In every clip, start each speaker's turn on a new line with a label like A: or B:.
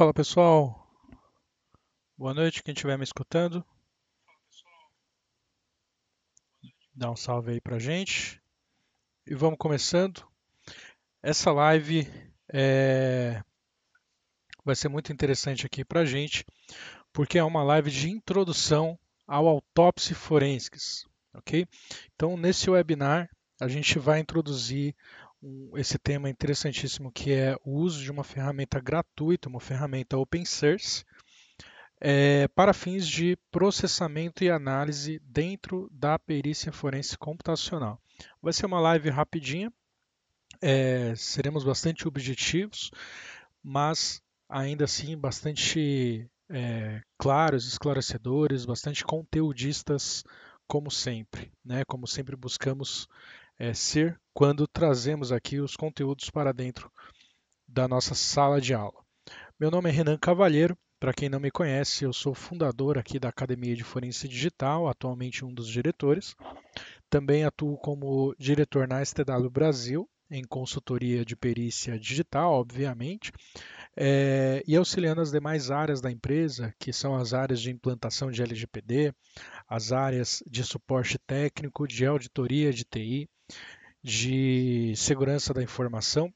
A: Fala pessoal, boa noite quem estiver me escutando. Dá um salve aí pra gente. E vamos começando. Essa live é... vai ser muito interessante aqui pra gente, porque é uma live de introdução ao autópsia forenses, ok? Então nesse webinar a gente vai introduzir esse tema interessantíssimo que é o uso de uma ferramenta gratuita, uma ferramenta open source, é, para fins de processamento e análise dentro da perícia forense computacional. Vai ser uma live rapidinha, é, seremos bastante objetivos, mas ainda assim bastante é, claros, esclarecedores, bastante conteudistas, como sempre, né? Como sempre buscamos é, ser quando trazemos aqui os conteúdos para dentro da nossa sala de aula. Meu nome é Renan Cavalheiro. Para quem não me conhece, eu sou fundador aqui da Academia de Forense Digital, atualmente um dos diretores. Também atuo como diretor na STW Brasil, em consultoria de perícia digital, obviamente, é, e auxiliando as demais áreas da empresa, que são as áreas de implantação de LGPD, as áreas de suporte técnico, de auditoria de TI, de segurança da informação.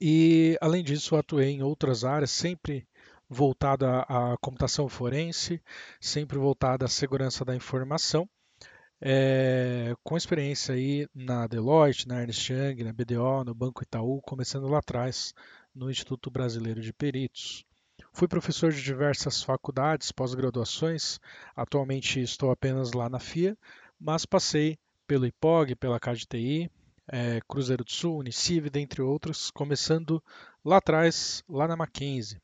A: E, além disso, atuei em outras áreas, sempre voltada à computação forense, sempre voltada à segurança da informação, é, com experiência aí na Deloitte, na Ernst Young, na BDO, no Banco Itaú, começando lá atrás no Instituto Brasileiro de Peritos. Fui professor de diversas faculdades, pós-graduações, atualmente estou apenas lá na FIA, mas passei pelo IPOG, pela CADTI, é, Cruzeiro do Sul, Uniciv, dentre outros, começando lá atrás, lá na Mackenzie.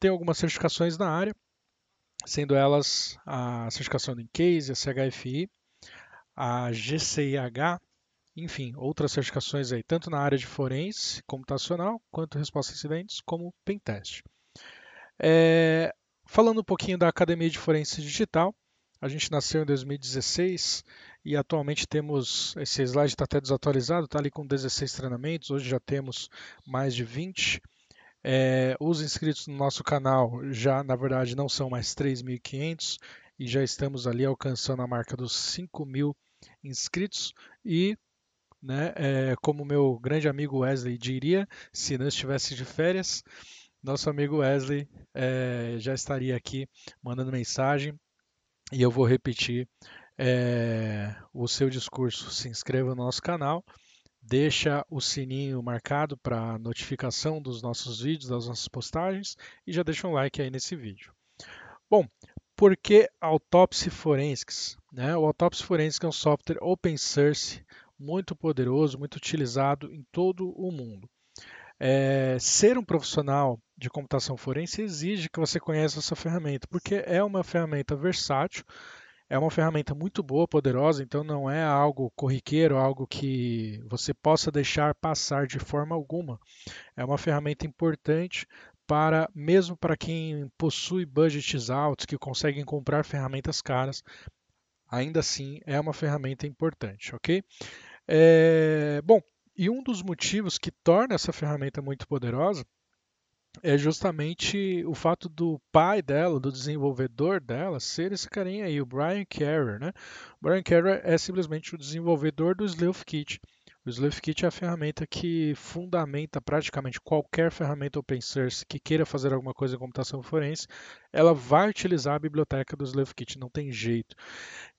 A: Tenho algumas certificações na área, sendo elas a certificação do Incase, a CHFI, a GCIH, enfim, outras certificações aí, tanto na área de forense computacional, quanto resposta a incidentes, como pentest. É, falando um pouquinho da Academia de Forense Digital, a gente nasceu em 2016 e atualmente temos, esse slide está até desatualizado, está ali com 16 treinamentos, hoje já temos mais de 20. É, os inscritos no nosso canal já, na verdade, não são mais 3.500 e já estamos ali alcançando a marca dos 5.000 inscritos e né, é, como meu grande amigo Wesley diria, se não estivesse de férias, nosso amigo Wesley é, já estaria aqui mandando mensagem e eu vou repetir é, o seu discurso. Se inscreva no nosso canal, deixa o sininho marcado para notificação dos nossos vídeos, das nossas postagens e já deixa um like aí nesse vídeo. Bom, por que Autopsy Forensics? Né? O Autopsy Forensics é um software open source muito poderoso, muito utilizado em todo o mundo. É, ser um profissional de computação forense exige que você conheça essa ferramenta, porque é uma ferramenta versátil, é uma ferramenta muito boa, poderosa, então não é algo corriqueiro, algo que você possa deixar passar de forma alguma. É uma ferramenta importante para mesmo para quem possui budgets altos, que conseguem comprar ferramentas caras, ainda assim é uma ferramenta importante, ok? É, bom, e um dos motivos que torna essa ferramenta muito poderosa é justamente o fato do pai dela, do desenvolvedor dela, ser esse carinha aí, o Brian Carrer, né? O Brian Carrer é simplesmente o desenvolvedor do SleuthKit. O SleuthKit é a ferramenta que fundamenta praticamente qualquer ferramenta open source que queira fazer alguma coisa em computação forense, ela vai utilizar a biblioteca do SleuthKit, não tem jeito.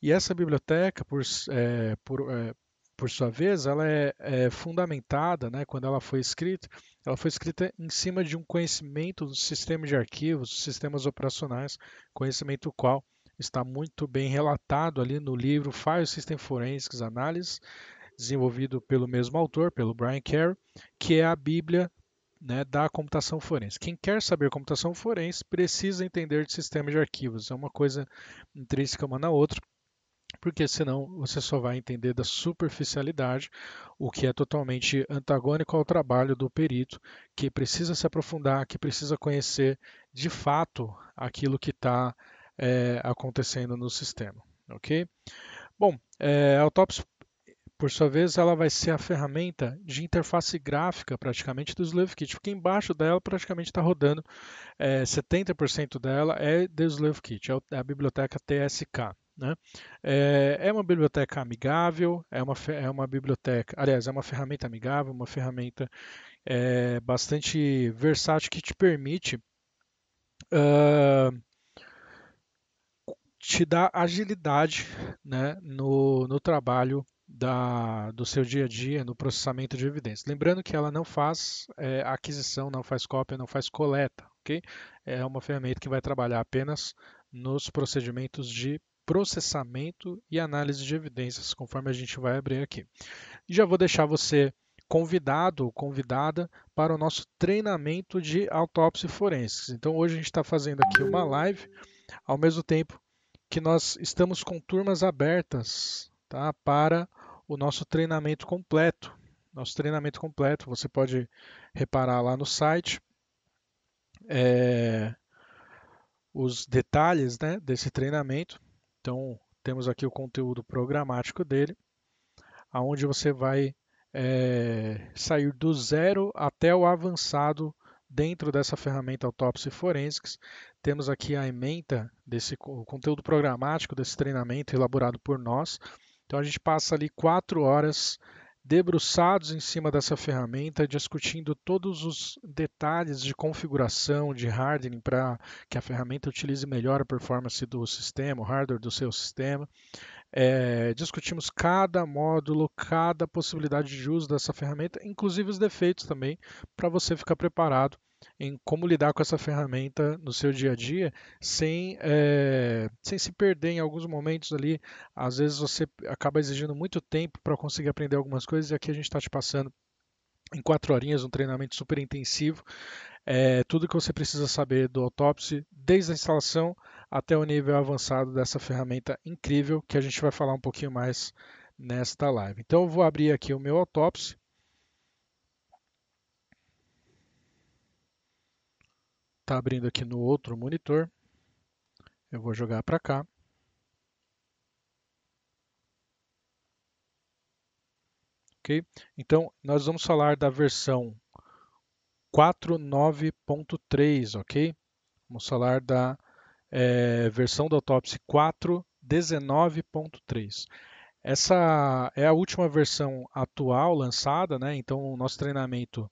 A: E essa biblioteca, por, é, por, é, por sua vez, ela é, é, fundamentada, né, quando ela foi escrita, ela foi escrita em cima de um conhecimento do sistema de arquivos, sistemas operacionais, conhecimento qual está muito bem relatado ali no livro File System Forensics Analysis, desenvolvido pelo mesmo autor, pelo Brian Carey, que é a Bíblia né, da computação forense. Quem quer saber computação forense precisa entender de sistema de arquivos, é uma coisa intrínseca uma na outra porque senão você só vai entender da superficialidade, o que é totalmente antagônico ao trabalho do perito, que precisa se aprofundar, que precisa conhecer de fato aquilo que está é, acontecendo no sistema. Ok? Bom, é, autópsia por sua vez, ela vai ser a ferramenta de interface gráfica praticamente do SleveKit, porque embaixo dela praticamente está rodando é, 70% dela é do SleveKit, é a biblioteca TSK. Né? É, é, uma biblioteca amigável, é uma, é uma biblioteca, aliás, é uma ferramenta amigável, uma ferramenta é, bastante versátil que te permite uh, te dar agilidade né, no, no trabalho da, do seu dia a dia no processamento de evidências. Lembrando que ela não faz é, aquisição, não faz cópia, não faz coleta, ok? É uma ferramenta que vai trabalhar apenas nos procedimentos de processamento e análise de evidências, conforme a gente vai abrir aqui. Já vou deixar você convidado ou convidada para o nosso treinamento de autópsia forense. Então hoje a gente está fazendo aqui uma live, ao mesmo tempo que nós estamos com turmas abertas tá, para o nosso treinamento completo. Nosso treinamento completo, você pode reparar lá no site é, os detalhes né, desse treinamento. Então, temos aqui o conteúdo programático dele, aonde você vai é, sair do zero até o avançado dentro dessa ferramenta Autopsy Forensics. Temos aqui a ementa desse o conteúdo programático desse treinamento elaborado por nós. Então a gente passa ali quatro horas debruçados em cima dessa ferramenta, discutindo todos os detalhes de configuração, de hardening, para que a ferramenta utilize melhor a performance do sistema, o hardware do seu sistema. É, discutimos cada módulo, cada possibilidade de uso dessa ferramenta, inclusive os defeitos também, para você ficar preparado em como lidar com essa ferramenta no seu dia a dia sem, é, sem se perder em alguns momentos ali. Às vezes você acaba exigindo muito tempo para conseguir aprender algumas coisas e aqui a gente está te passando em quatro horinhas um treinamento super intensivo. É, tudo que você precisa saber do Autopsy, desde a instalação até o nível avançado dessa ferramenta incrível que a gente vai falar um pouquinho mais nesta live. Então eu vou abrir aqui o meu Autopsy Está abrindo aqui no outro monitor. Eu vou jogar para cá. Ok? Então, nós vamos falar da versão 4.9.3, ok? Vamos falar da é, versão da Autopsy 4.19.3. Essa é a última versão atual lançada, né? Então, o nosso treinamento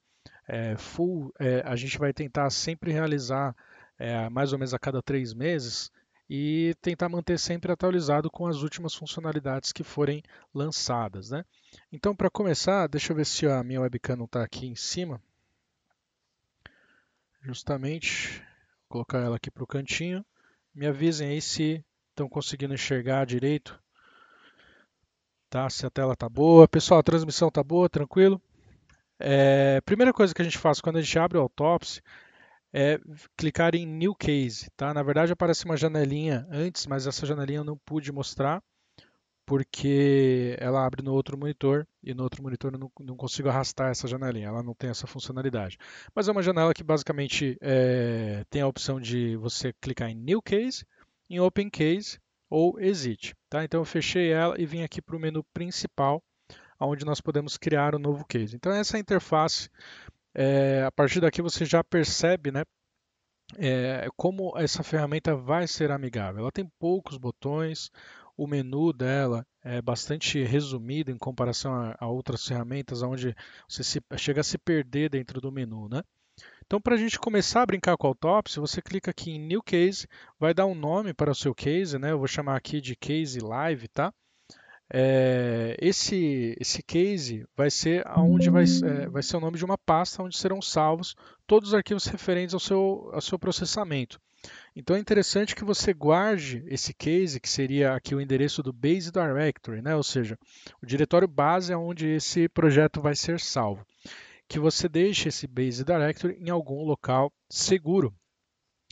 A: é, full, é, a gente vai tentar sempre realizar é, mais ou menos a cada três meses e tentar manter sempre atualizado com as últimas funcionalidades que forem lançadas. Né? Então, para começar, deixa eu ver se a minha webcam não está aqui em cima. Justamente, vou colocar ela aqui para o cantinho. Me avisem aí se estão conseguindo enxergar direito. Tá, se a tela está boa. Pessoal, a transmissão está boa, tranquilo? É, primeira coisa que a gente faz quando a gente abre o Autopsy é clicar em New Case. Tá? Na verdade aparece uma janelinha antes, mas essa janelinha eu não pude mostrar porque ela abre no outro monitor e no outro monitor eu não, não consigo arrastar essa janelinha, ela não tem essa funcionalidade. Mas é uma janela que basicamente é, tem a opção de você clicar em New Case, em Open Case ou Exit. Tá? Então eu fechei ela e vim aqui para o menu principal onde nós podemos criar um novo case. Então essa interface, é, a partir daqui você já percebe né, é, como essa ferramenta vai ser amigável. Ela tem poucos botões, o menu dela é bastante resumido em comparação a, a outras ferramentas, onde você se, chega a se perder dentro do menu. Né? Então, para a gente começar a brincar com a Autopsy, você clica aqui em New Case, vai dar um nome para o seu case, né? eu vou chamar aqui de Case Live, tá? É, esse, esse case vai ser aonde vai, é, vai ser o nome de uma pasta onde serão salvos todos os arquivos referentes ao seu, ao seu processamento. Então é interessante que você guarde esse case, que seria aqui o endereço do Base Directory, né? ou seja, o diretório base é onde esse projeto vai ser salvo. Que você deixe esse Base Directory em algum local seguro.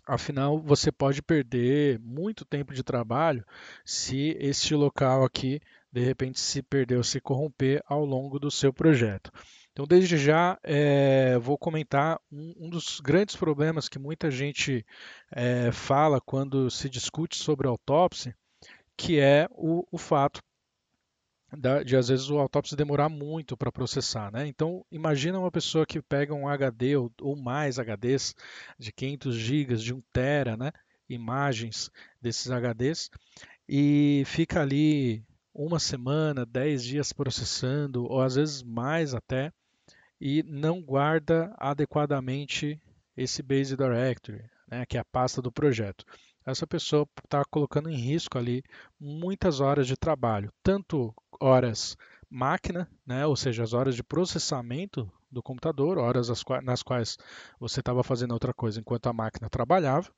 A: Afinal, você pode perder muito tempo de trabalho se este local aqui de repente se perder ou se corromper ao longo do seu projeto. Então, desde já, é, vou comentar um, um, dos grandes problemas que muita gente é, fala quando se discute sobre autópsia, que é o, o fato de às vezes o autópsia demorar muito para processar, né? Então imagina uma pessoa que pega um HD ou, ou mais HDs de 500 GB, de 1 tera, né? Imagens desses HDs e fica ali uma semana, 10 dias processando, ou às vezes mais até, e não guarda adequadamente esse Base Directory, né, que é a pasta do projeto. Essa pessoa está colocando em risco ali muitas horas de trabalho, tanto horas máquina, né, ou seja, as horas de processamento do computador, horas nas quais você estava fazendo outra coisa enquanto a máquina trabalhava,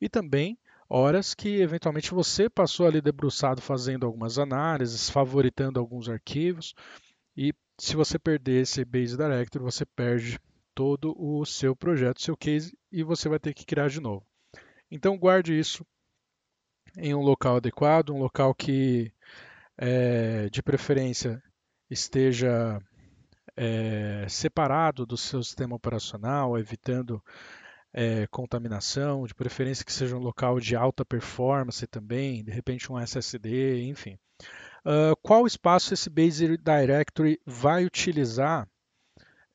A: e também horas que eventualmente você passou ali debruçado fazendo algumas análises, favoritando alguns arquivos, e se você perder esse Base Directory, você perde todo o seu projeto, seu case, e você vai ter que criar de novo. Então guarde isso em um local adequado, um local que é, de preferência esteja é, separado do seu sistema operacional, evitando é, contaminação, de preferência que seja um local de alta performance também, de repente um SSD, enfim. Uh, qual espaço esse Base Directory vai utilizar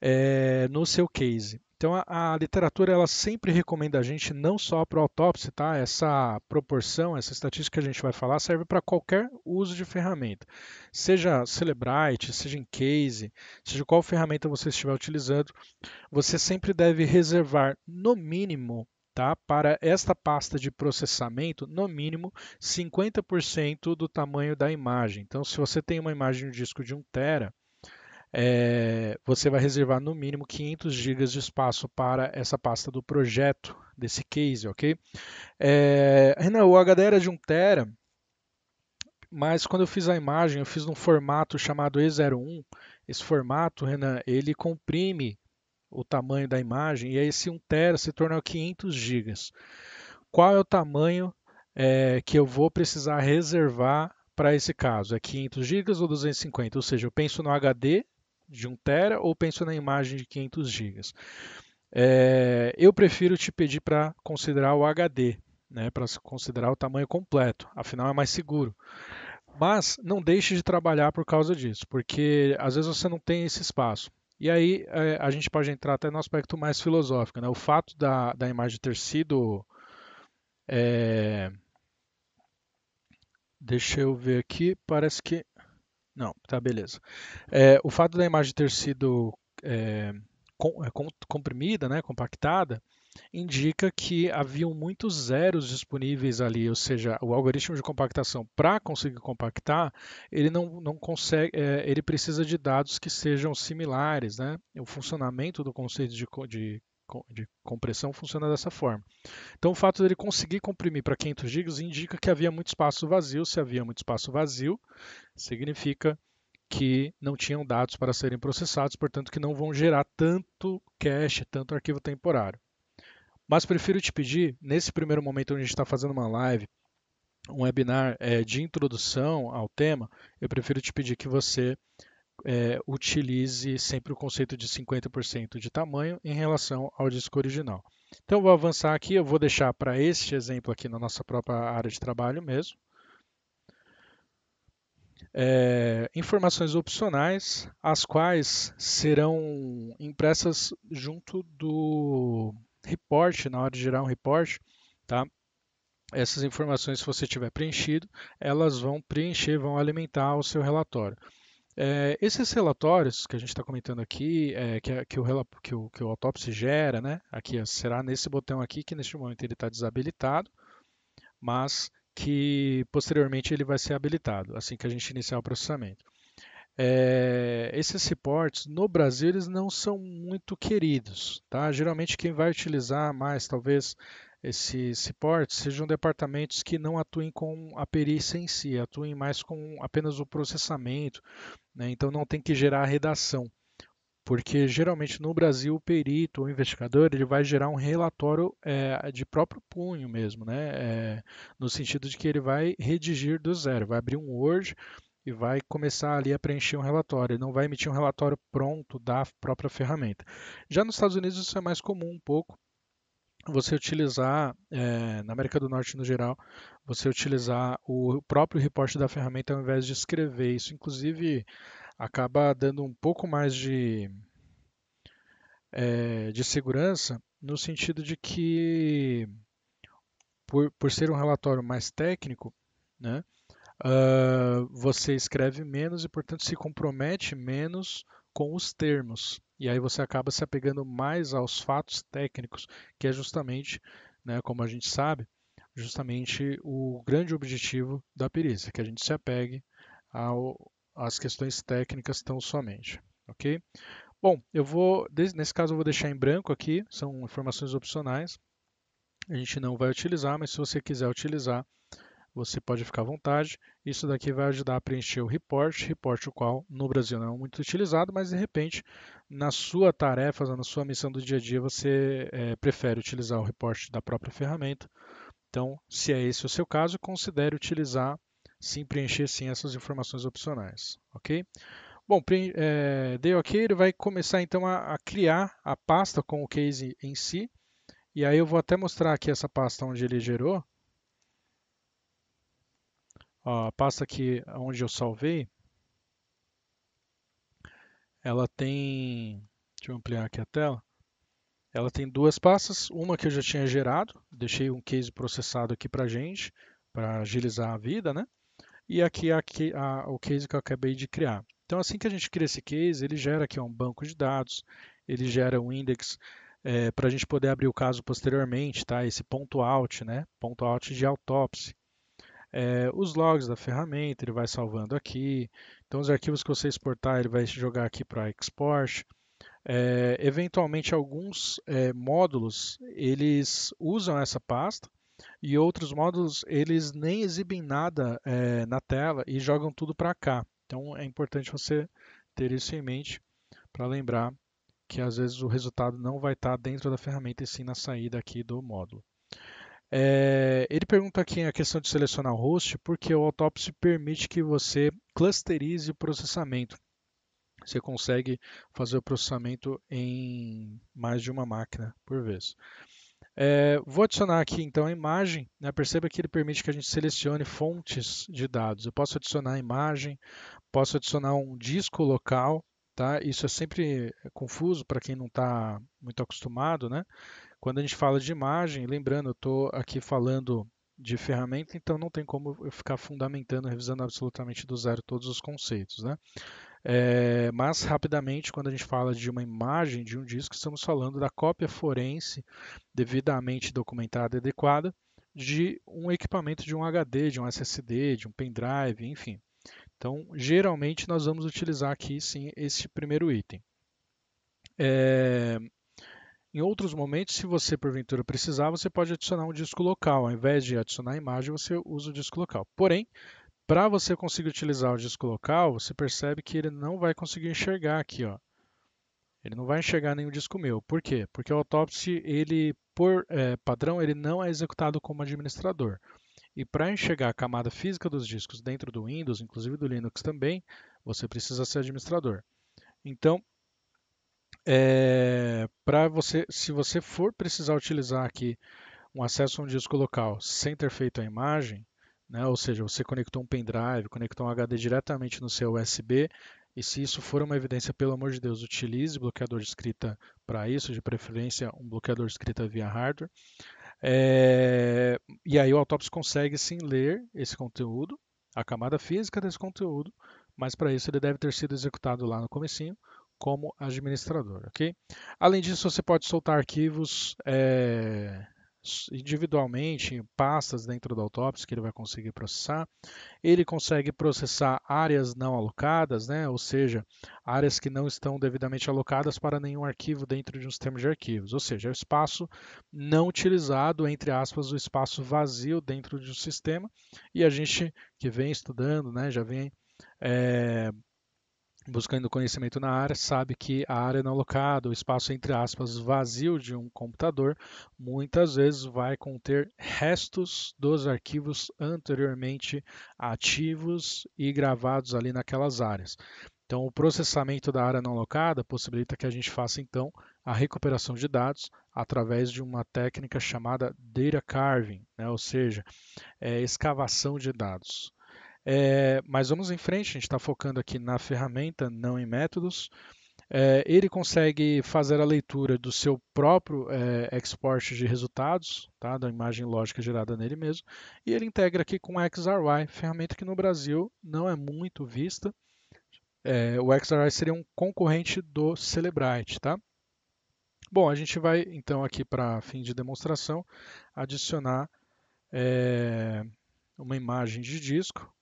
A: é, no seu case? Então a, a, literatura ela sempre recomenda a gente não só para autópsia, tá? Essa proporção, essa estatística que a gente vai falar serve para qualquer uso de ferramenta, seja Celebrite, seja em Case, seja qual ferramenta você estiver utilizando, você sempre deve reservar no mínimo Tá? Para esta pasta de processamento, no mínimo 50% do tamanho da imagem. Então, se você tem uma imagem de disco de 1 tera, é, você vai reservar no mínimo 500 GB de espaço para essa pasta do projeto desse case, ok? É, Renan, o HD era de 1 tera, mas quando eu fiz a imagem, eu fiz num formato chamado E01. Esse formato, Renan, ele comprime o tamanho da imagem e aí esse 1 tera se torna 500 GB. Qual é o tamanho é, que eu vou precisar reservar para esse caso? É 500 GB ou 250? Ou seja, eu penso no HD de 1 tera ou penso na imagem de 500 GB. É, eu prefiro te pedir para considerar o HD, né, para considerar o tamanho completo, afinal é mais seguro. Mas não deixe de trabalhar por causa disso, porque às vezes você não tem esse espaço. E aí é, a gente pode entrar até no aspecto mais filosófico. Né? O fato da, da imagem ter sido. É... Deixa eu ver aqui, parece que não, tá beleza. É, o fato da imagem ter sido é, é, comprimida, né, compactada, indica que haviam muitos zeros disponíveis ali, ou seja, o algoritmo de compactação para conseguir compactar, ele não, não consegue, é, ele precisa de dados que sejam similares, né? O funcionamento do conceito de, de de compressão funciona dessa forma. Então, o fato dele conseguir comprimir para 500 GB indica que havia muito espaço vazio. Se havia muito espaço vazio, significa que não tinham dados para serem processados, portanto, que não vão gerar tanto cache, tanto arquivo temporário. Mas prefiro te pedir, nesse primeiro momento onde a gente está fazendo uma live, um webinar é, de introdução ao tema, eu prefiro te pedir que você é, utilize sempre o conceito de 50% de tamanho em relação ao disco original. Então, vou avançar aqui, eu vou deixar para este exemplo aqui na nossa própria área de trabalho mesmo. É, informações opcionais, as quais serão impressas junto do report, na hora de gerar um report, tá? Essas informações, se você tiver preenchido, elas vão preencher, vão alimentar o seu relatório. É, esses relatórios que a gente está comentando aqui, é, que, que, o, que, o, que o autópsia gera, né? Aqui será nesse botão aqui que neste momento ele está desabilitado, mas que posteriormente ele vai ser habilitado assim que a gente iniciar o processamento. É, esses reports no Brasil eles não são muito queridos, tá? Geralmente quem vai utilizar mais talvez esses reports sejam departamentos que não atuem com a perícia em si, atuem mais com apenas o processamento, né? então não tem que gerar a redação, porque geralmente no Brasil o perito ou investigador ele vai gerar um relatório é, de próprio punho mesmo, né? É, no sentido de que ele vai redigir do zero, vai abrir um Word e vai começar ali a preencher um relatório. Ele não vai emitir um relatório pronto da própria ferramenta. Já nos Estados Unidos isso é mais comum um pouco, você utilizar, é, na América do Norte no geral, você utilizar o próprio reporte da ferramenta ao invés de escrever. Isso, inclusive, acaba dando um pouco mais de, é, de segurança, no sentido de que, por, por ser um relatório mais técnico, né, uh, você escreve menos e, portanto, se compromete menos com os termos. E aí você acaba se apegando mais aos fatos técnicos, que é justamente, né, como a gente sabe, justamente o grande objetivo da perícia, que a gente se apegue ao, às questões técnicas tão somente, ok? Bom, eu vou, nesse caso eu vou deixar em branco aqui, são informações opcionais, a gente não vai utilizar, mas se você quiser utilizar, você pode ficar à vontade. Isso daqui vai ajudar a preencher o report, report o qual no Brasil não é muito utilizado, mas de repente na sua tarefa, na sua missão do dia a dia, você é, prefere utilizar o report da própria ferramenta. Então, se é esse o seu caso, considere utilizar, sim, preencher sim essas informações opcionais, ok? Bom, é, dei ok, ele vai começar então a, a criar a pasta com o case em si. E aí eu vou até mostrar aqui essa pasta onde ele gerou. A pasta aqui onde eu salvei, ela tem, deixa eu ampliar aqui a tela, ela tem duas pastas, uma que eu já tinha gerado, deixei um case processado aqui para gente, para agilizar a vida, né? E aqui, aqui a, o case que eu acabei de criar. Então, assim que a gente cria esse case, ele gera aqui um banco de dados, ele gera um index é, para a gente poder abrir o caso posteriormente, tá? Esse ponto out, né? Ponto out de autópsia é, os logs da ferramenta, ele vai salvando aqui. Então, os arquivos que você exportar, ele vai jogar aqui para export. É, eventualmente, alguns é, módulos, eles usam essa pasta e outros módulos, eles nem exibem nada na tela e jogam tudo para cá. Então, é importante você ter isso em mente para lembrar que às vezes o resultado não vai estar dentro da ferramenta e sim na saída aqui do módulo. É, ele pergunta aqui a questão de selecionar o host, porque o Autopsy permite que você clusterize o processamento. Você consegue fazer o processamento em mais de uma máquina por vez. É, vou adicionar aqui então a imagem. Né? Perceba que ele permite que a gente selecione fontes de dados. Eu posso adicionar a imagem, posso adicionar um disco local. Tá? Isso é sempre confuso para quem não está muito acostumado. Né? Quando a gente fala de imagem, lembrando, eu estou aqui falando de ferramenta, então não tem como eu ficar fundamentando, revisando absolutamente do zero todos os conceitos. Né? É, mas, rapidamente, quando a gente fala de uma imagem de um disco, estamos falando da cópia forense devidamente documentada e adequada de um equipamento de um HD, de um SSD, de um pendrive, enfim. Então, geralmente, nós vamos utilizar aqui, sim, esse primeiro item. É, em outros momentos, se você porventura precisar, você pode adicionar um disco local. Ao invés de adicionar a imagem, você usa o disco local. Porém, para você conseguir utilizar o disco local, você percebe que ele não vai conseguir enxergar aqui, ó. Ele não vai enxergar nenhum disco meu. Por quê? Porque o Autopsy, ele, por é, padrão, ele não é executado como administrador. E para enxergar a camada física dos discos dentro do Windows, inclusive do Linux também, você precisa ser administrador. Então, é, para você, se você for precisar utilizar aqui um acesso a um disco local sem ter feito a imagem, né, ou seja, você conectou um pendrive, conectou um HD diretamente no seu USB, e se isso for uma evidência, pelo amor de Deus, utilize bloqueador de escrita para isso, de preferência um bloqueador de escrita via hardware. É, e aí o Autopsy consegue sim ler esse conteúdo, a camada física desse conteúdo, mas para isso ele deve ter sido executado lá no comecinho como administrador, ok? Além disso, você pode soltar arquivos é, individualmente em pastas dentro do Autopsy que ele vai conseguir processar. Ele consegue processar áreas não alocadas, né? ou seja, áreas que não estão devidamente alocadas para nenhum arquivo dentro de um sistema de arquivos, ou seja, é o espaço não utilizado, entre aspas, o espaço vazio dentro de um sistema. E a gente que vem estudando, né, já vem é, buscando conhecimento na área, sabe que a área não alocada, o espaço entre aspas vazio de um computador, muitas vezes vai conter restos dos arquivos anteriormente ativos e gravados ali naquelas áreas. Então, o processamento da área não locada possibilita que a gente faça então a recuperação de dados através de uma técnica chamada data carving, né? ou seja, é, escavação de dados. É, mas vamos em frente, a gente está focando aqui na ferramenta, não em métodos. É, ele consegue fazer a leitura do seu próprio é, export de resultados, tá, da imagem lógica gerada nele mesmo, e ele integra aqui com o XRY, ferramenta que no Brasil não é muito vista. É, o XRY seria um concorrente do Celebrite, tá? Bom, a gente vai então aqui para fim de demonstração adicionar é, uma imagem de disco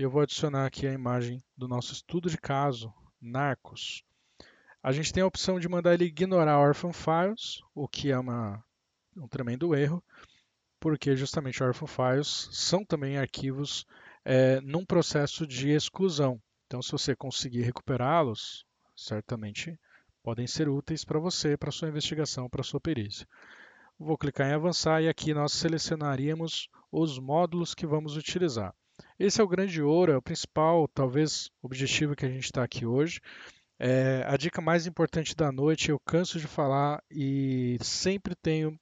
A: eu vou adicionar aqui a imagem do nosso estudo de caso Narcos. A gente tem a opção de mandar ele ignorar orphan files, o que é uma, um tremendo erro, porque justamente orphan files são também arquivos é, num processo de exclusão. Então, se você conseguir recuperá-los, certamente podem ser úteis para você, para sua investigação, para sua perícia. Vou clicar em avançar e aqui nós selecionaríamos os módulos que vamos utilizar. Esse é o grande ouro, é o principal, talvez, objetivo que a gente está aqui hoje. É, a dica mais importante da noite, eu canso de falar e sempre tenho.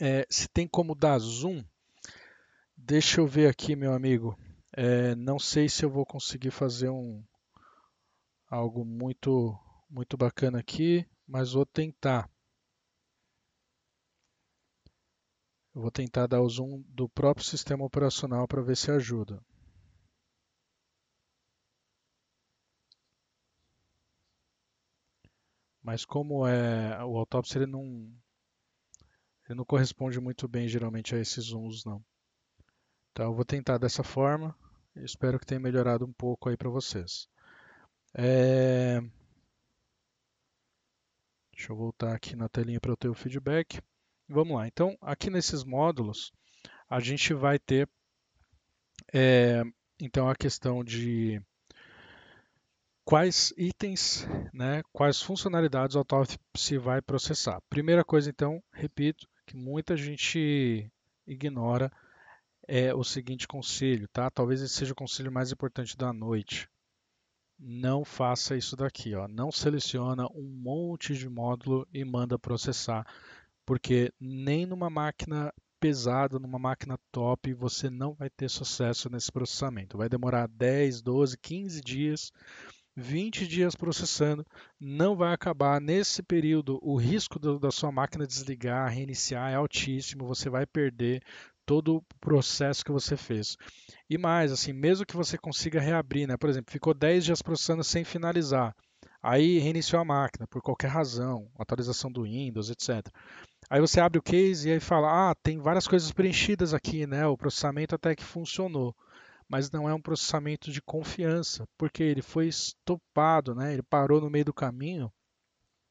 A: É, se tem como dar zoom, deixa eu ver aqui, meu amigo. É, não sei se eu vou conseguir fazer um algo muito muito bacana aqui, mas vou tentar. Eu vou tentar dar o zoom do próprio sistema operacional para ver se ajuda. Mas como é o autópsia ele não ele não corresponde muito bem geralmente a esses zooms não. Então eu vou tentar dessa forma. Espero que tenha melhorado um pouco aí para vocês. É... Deixa eu voltar aqui na telinha para eu ter o feedback. Vamos lá. Então aqui nesses módulos a gente vai ter é, então a questão de quais itens, né, quais funcionalidades o Autopsy vai processar. Primeira coisa, então, repito, que muita gente ignora é o seguinte conselho, tá? Talvez esse seja o conselho mais importante da noite. Não faça isso daqui, ó. Não seleciona um monte de módulo e manda processar, porque nem numa máquina pesada, numa máquina top, você não vai ter sucesso nesse processamento. Vai demorar 10, 12, 15 dias 20 dias processando, não vai acabar. Nesse período, o risco do, da sua máquina desligar, reiniciar é altíssimo, você vai perder todo o processo que você fez. E mais, assim, mesmo que você consiga reabrir, né? Por exemplo, ficou 10 dias processando sem finalizar. Aí reiniciou a máquina por qualquer razão, atualização do Windows, etc. Aí você abre o case e aí fala: "Ah, tem várias coisas preenchidas aqui, né? O processamento até que funcionou" mas não é um processamento de confiança, porque ele foi estopado, né? ele parou no meio do caminho.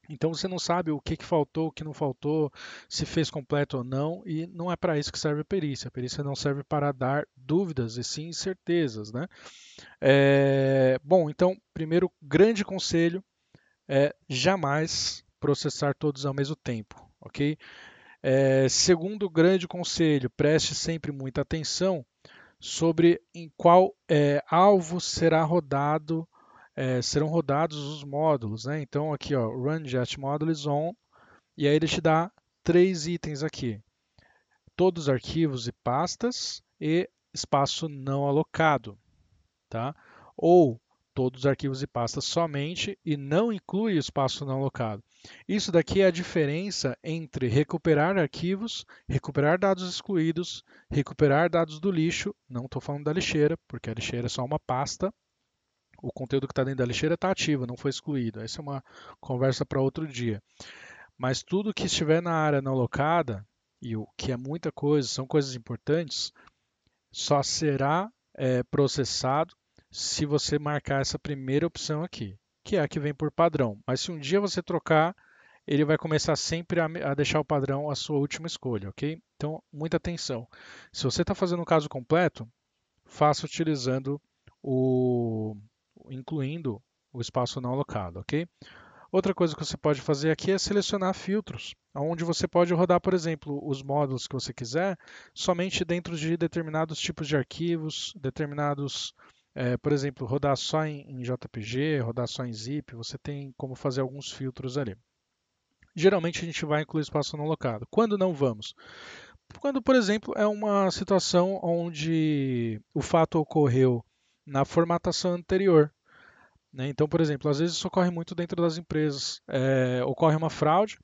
A: Então você não sabe o que, que faltou, o que não faltou, se fez completo ou não, e não é para isso que serve a perícia. A perícia não serve para dar dúvidas e sim certezas. Né? É... Bom, então, primeiro grande conselho é jamais processar todos ao mesmo tempo, ok? É... Segundo grande conselho, preste sempre muita atenção sobre em qual é, alvo será rodado, é, serão rodados os módulos. Né? Então aqui, ó, Run Jet Modules On, e aí ele te dá três itens aqui. Todos os arquivos e pastas e espaço não alocado. Tá? Ou todos os arquivos e pastas somente e não inclui o espaço não alocado. Isso daqui é a diferença entre recuperar arquivos, recuperar dados excluídos, recuperar dados do lixo, não estou falando da lixeira, porque a lixeira é só uma pasta, o conteúdo que está dentro da lixeira está ativo, não foi excluído. Essa é uma conversa para outro dia. Mas tudo que estiver na área não alocada, e o que é muita coisa, são coisas importantes, só será é, processado se você marcar essa primeira opção aqui, que é a que vem por padrão. Mas se um dia você trocar, ele vai começar sempre a, a deixar o padrão a sua última escolha, ok? Então, muita atenção. Se você está fazendo um caso completo, faça utilizando o incluindo o espaço não alocado, ok? Outra coisa que você pode fazer aqui é selecionar filtros, onde você pode rodar, por exemplo, os módulos que você quiser somente dentro de determinados tipos de arquivos, determinados é, por exemplo, rodar só em, em JPG, rodar só em zip, você tem como fazer alguns filtros ali. Geralmente a gente vai incluir espaço não locado. Quando não vamos? Quando, por exemplo, é uma situação onde o fato ocorreu na formatação anterior. Né? Então, por exemplo, às vezes isso ocorre muito dentro das empresas. É, ocorre uma fraude,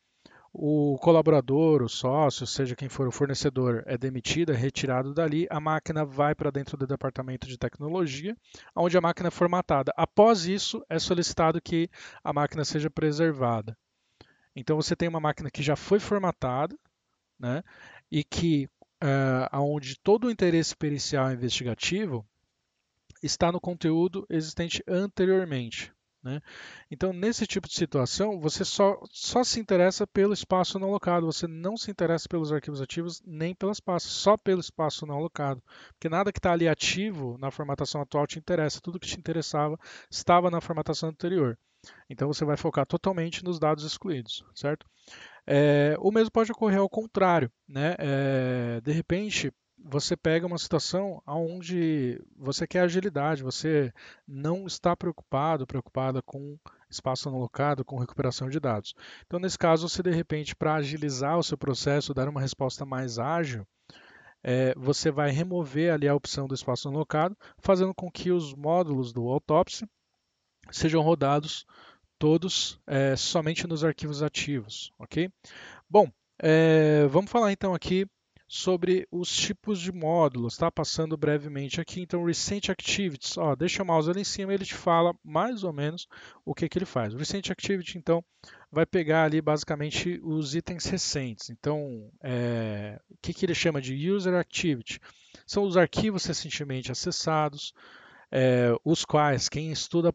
A: o colaborador, o sócio, seja quem for o fornecedor, é demitido, é retirado dali, a máquina vai para dentro do departamento de tecnologia, onde a máquina é formatada. Após isso, é solicitado que a máquina seja preservada. Então você tem uma máquina que já foi formatada, né, e que uh, onde todo o interesse pericial investigativo está no conteúdo existente anteriormente. Né? Então, nesse tipo de situação, você só, só se interessa pelo espaço não alocado, você não se interessa pelos arquivos ativos nem pelas pastas, só pelo espaço não alocado. Porque nada que está ali ativo na formatação atual te interessa, tudo que te interessava estava na formatação anterior. Então, você vai focar totalmente nos dados excluídos, certo? É, o mesmo pode ocorrer ao contrário, né? É, de repente, você pega uma situação onde você quer agilidade, você não está preocupado, preocupada com espaço alocado, com recuperação de dados. Então, nesse caso, você de repente, para agilizar o seu processo, dar uma resposta mais ágil, é, você vai remover ali a opção do espaço alocado, fazendo com que os módulos do Autopsy sejam rodados todos é, somente nos arquivos ativos, ok? Bom, é, vamos falar então aqui sobre os tipos de módulos, tá? Passando brevemente aqui, então Recent Activities, ó, deixa o mouse ali em cima, ele te fala mais ou menos o que, que ele faz. O Recent Activity, então, vai pegar ali basicamente os itens recentes. Então, é, o que, que ele chama de User Activity? São os arquivos recentemente acessados, é, os quais quem estuda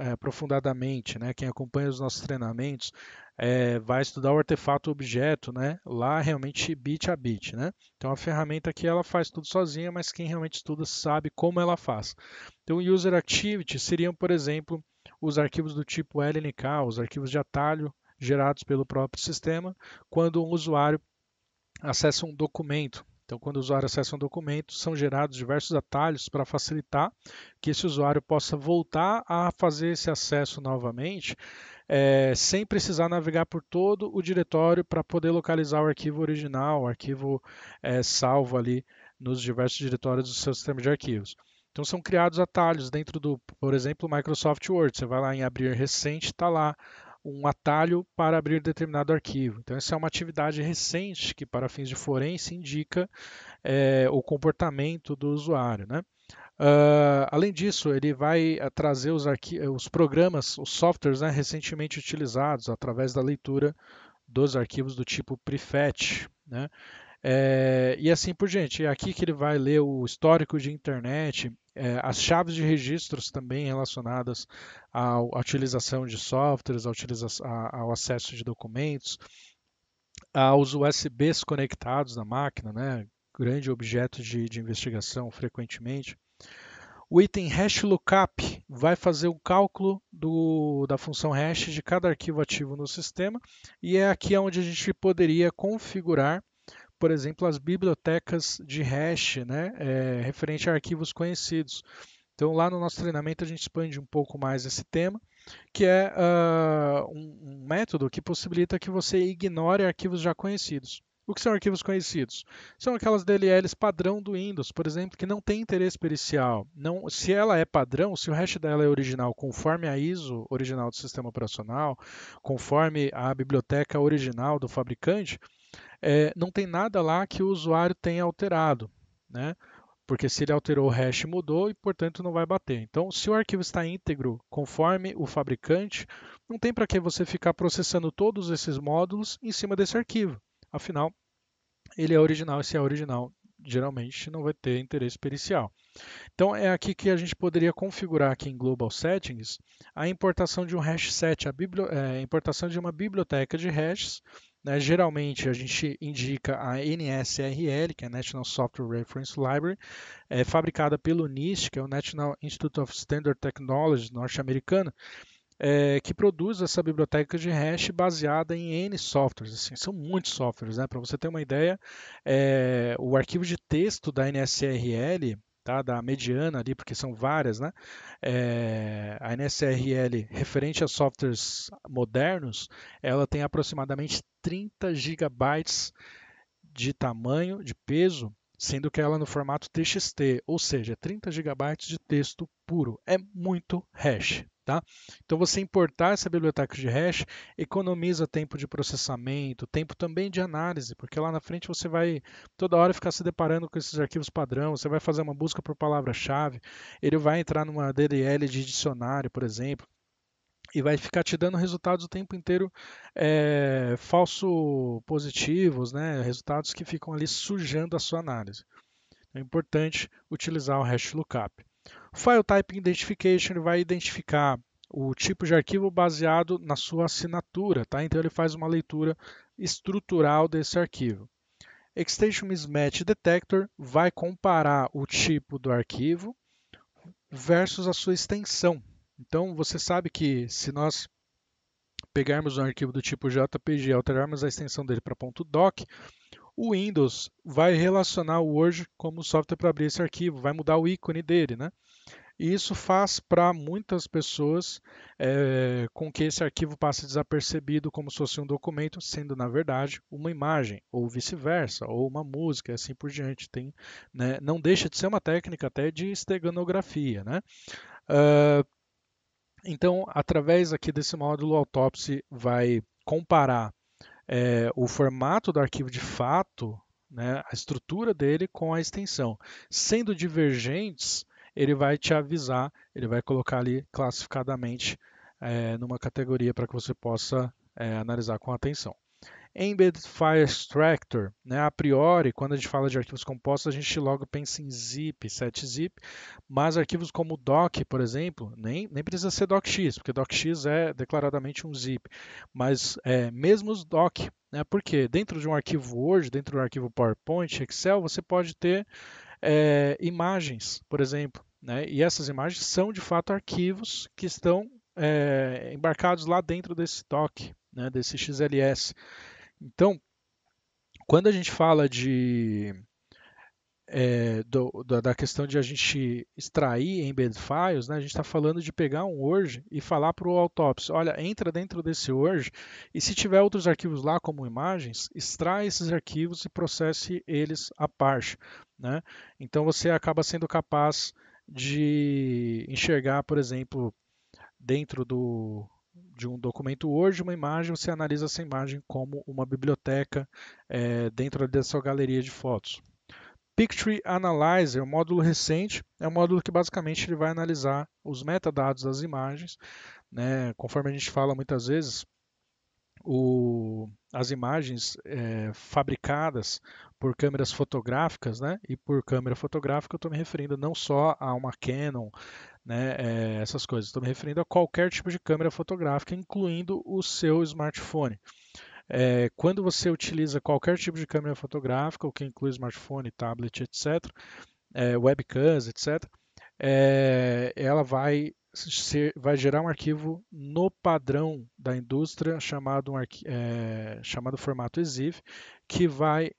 A: é, aprofundadamente, né, quem acompanha os nossos treinamentos, é, vai estudar o artefato objeto, né, lá realmente bit a bit, né? Então a ferramenta aqui ela faz tudo sozinha, mas quem realmente estuda sabe como ela faz. Então user activity seriam, por exemplo, os arquivos do tipo LNK, os arquivos de atalho gerados pelo próprio sistema, quando um usuário acessa um documento, então, quando o usuário acessa um documento, são gerados diversos atalhos para facilitar que esse usuário possa voltar a fazer esse acesso novamente, é, sem precisar navegar por todo o diretório para poder localizar o arquivo original, o arquivo é, salvo ali nos diversos diretórios do seu sistema de arquivos. Então são criados atalhos dentro do, por exemplo, Microsoft Word. Você vai lá em abrir recente, está lá um atalho para abrir determinado arquivo. Então, essa é uma atividade recente que, para fins de forense, indica é, o comportamento do usuário. Né? Uh, além disso, ele vai uh, trazer os, os, programas, os softwares né, recentemente utilizados através da leitura dos arquivos do tipo prefetch. Né? É, e assim por diante. É aqui que ele vai ler o histórico de internet, é, as chaves de registros também relacionadas à, utilização de softwares, à utilização, ao acesso de documentos, aos USBs conectados na máquina, né? grande objeto de, de investigação frequentemente. O item hash lookup vai fazer o cálculo do, da função hash de cada arquivo ativo no sistema e é aqui onde a gente poderia configurar por exemplo, as bibliotecas de hash, né, é, referente a arquivos conhecidos. Então, lá no nosso treinamento, a gente expande um pouco mais esse tema, que é uh, um, um, método que possibilita que você ignore arquivos já conhecidos. O que são arquivos conhecidos? São aquelas DLLs padrão do Windows, por exemplo, que não tem interesse pericial. Não, se ela é padrão, se o hash dela é original conforme a ISO original do sistema operacional, conforme a biblioteca original do fabricante, é, não tem nada lá que o usuário tenha alterado, né? Porque se ele alterou o hash mudou e, portanto, não vai bater. Então, se o arquivo está íntegro conforme o fabricante, não tem para que você ficar processando todos esses módulos em cima desse arquivo. Afinal, ele é original e se é original, geralmente não vai ter interesse pericial. Então é aqui que a gente poderia configurar aqui em Global Settings a importação de um hash set, a, é, a importação de uma biblioteca de hashes né? Geralmente a gente indica a NSRL, que é a National Software Reference Library, é fabricada pelo NIST, que é o National Institute of Standard Technology norte-americano, é, que produz essa biblioteca de hash baseada em N softwares. Assim, são muitos softwares. Né? Para você ter uma ideia, é, o arquivo de texto da NSRL tá, da mediana ali, porque são várias, né? É, a NSRL referente a softwares modernos, ela tem aproximadamente 30 gigabytes de tamanho, de peso, sendo que ela no formato TXT, ou seja, 30 GB de texto puro. É muito hash. Tá? Então você importar essa biblioteca de hash economiza tempo de processamento, tempo também de análise, porque lá na frente você vai toda hora ficar se deparando com esses arquivos padrão, você vai fazer uma busca por palavra-chave, ele vai entrar numa DDL de dicionário, por exemplo, e vai ficar te dando resultados o tempo inteiro é, falso positivos, né? resultados que ficam ali sujando a sua análise. É importante utilizar o hash lookup. File Type Identification vai identificar o tipo de arquivo baseado na sua assinatura, tá? então ele faz uma leitura estrutural desse arquivo. Extension Mismatch Detector vai comparar o tipo do arquivo versus a sua extensão. Então, você sabe que se nós pegarmos um arquivo do tipo JPG e alterarmos a extensão dele para .doc, o Windows vai relacionar o Word como software para abrir esse arquivo, vai mudar o ícone dele, né? E isso faz para muitas pessoas é, com que esse arquivo passe desapercebido como se fosse um documento, sendo na verdade uma imagem, ou vice-versa, ou uma música, assim por diante. Tem, né? Não deixa de ser uma técnica até de esteganografia, né? Uh, então, através aqui desse módulo, o Autopsy vai comparar é, o formato do arquivo de fato, né, a estrutura dele com a extensão. Sendo divergentes, ele vai te avisar, ele vai colocar ali classificadamente é, numa categoria para que você possa é, analisar com atenção. Embedded File Extractor, né? a priori, quando a gente fala de arquivos compostos, a gente logo pensa em zip, setzip, mas arquivos como doc, por exemplo, nem, nem precisa ser docx, porque docx é declaradamente um zip, mas é, mesmo os doc, né? porque dentro de um arquivo Word, dentro de um arquivo PowerPoint, Excel, você pode ter é, imagens, por exemplo, né? e essas imagens são de fato arquivos que estão é, embarcados lá dentro desse doc, né? desse XLS. Então, quando a gente fala de é, do, da questão de a gente extrair embed files, né, a gente está falando de pegar um Word e falar para o Autopsy, olha, entra dentro desse Word e se tiver outros arquivos lá como imagens, extrai esses arquivos e processe eles à parte. Né? Então você acaba sendo capaz de enxergar, por exemplo, dentro do, de um documento Word, uma imagem, você analisa essa imagem como uma biblioteca é, dentro da sua galeria de fotos. Picture Analyzer, um módulo recente, é um módulo que basicamente ele vai analisar os metadados das imagens. Né? Conforme a gente fala muitas vezes, o, as imagens é, fabricadas por câmeras fotográficas, né? e por câmera fotográfica eu estou me referindo não só a uma Canon, né, é, essas coisas. Estou me referindo a qualquer tipo de câmera fotográfica, incluindo o seu smartphone. É, quando você utiliza qualquer tipo de câmera fotográfica, o que inclui smartphone, tablet, etc., é, webcams, etc., ela vai, ser, vai gerar um arquivo no padrão da indústria chamado, um chamado formato EXIF, que vai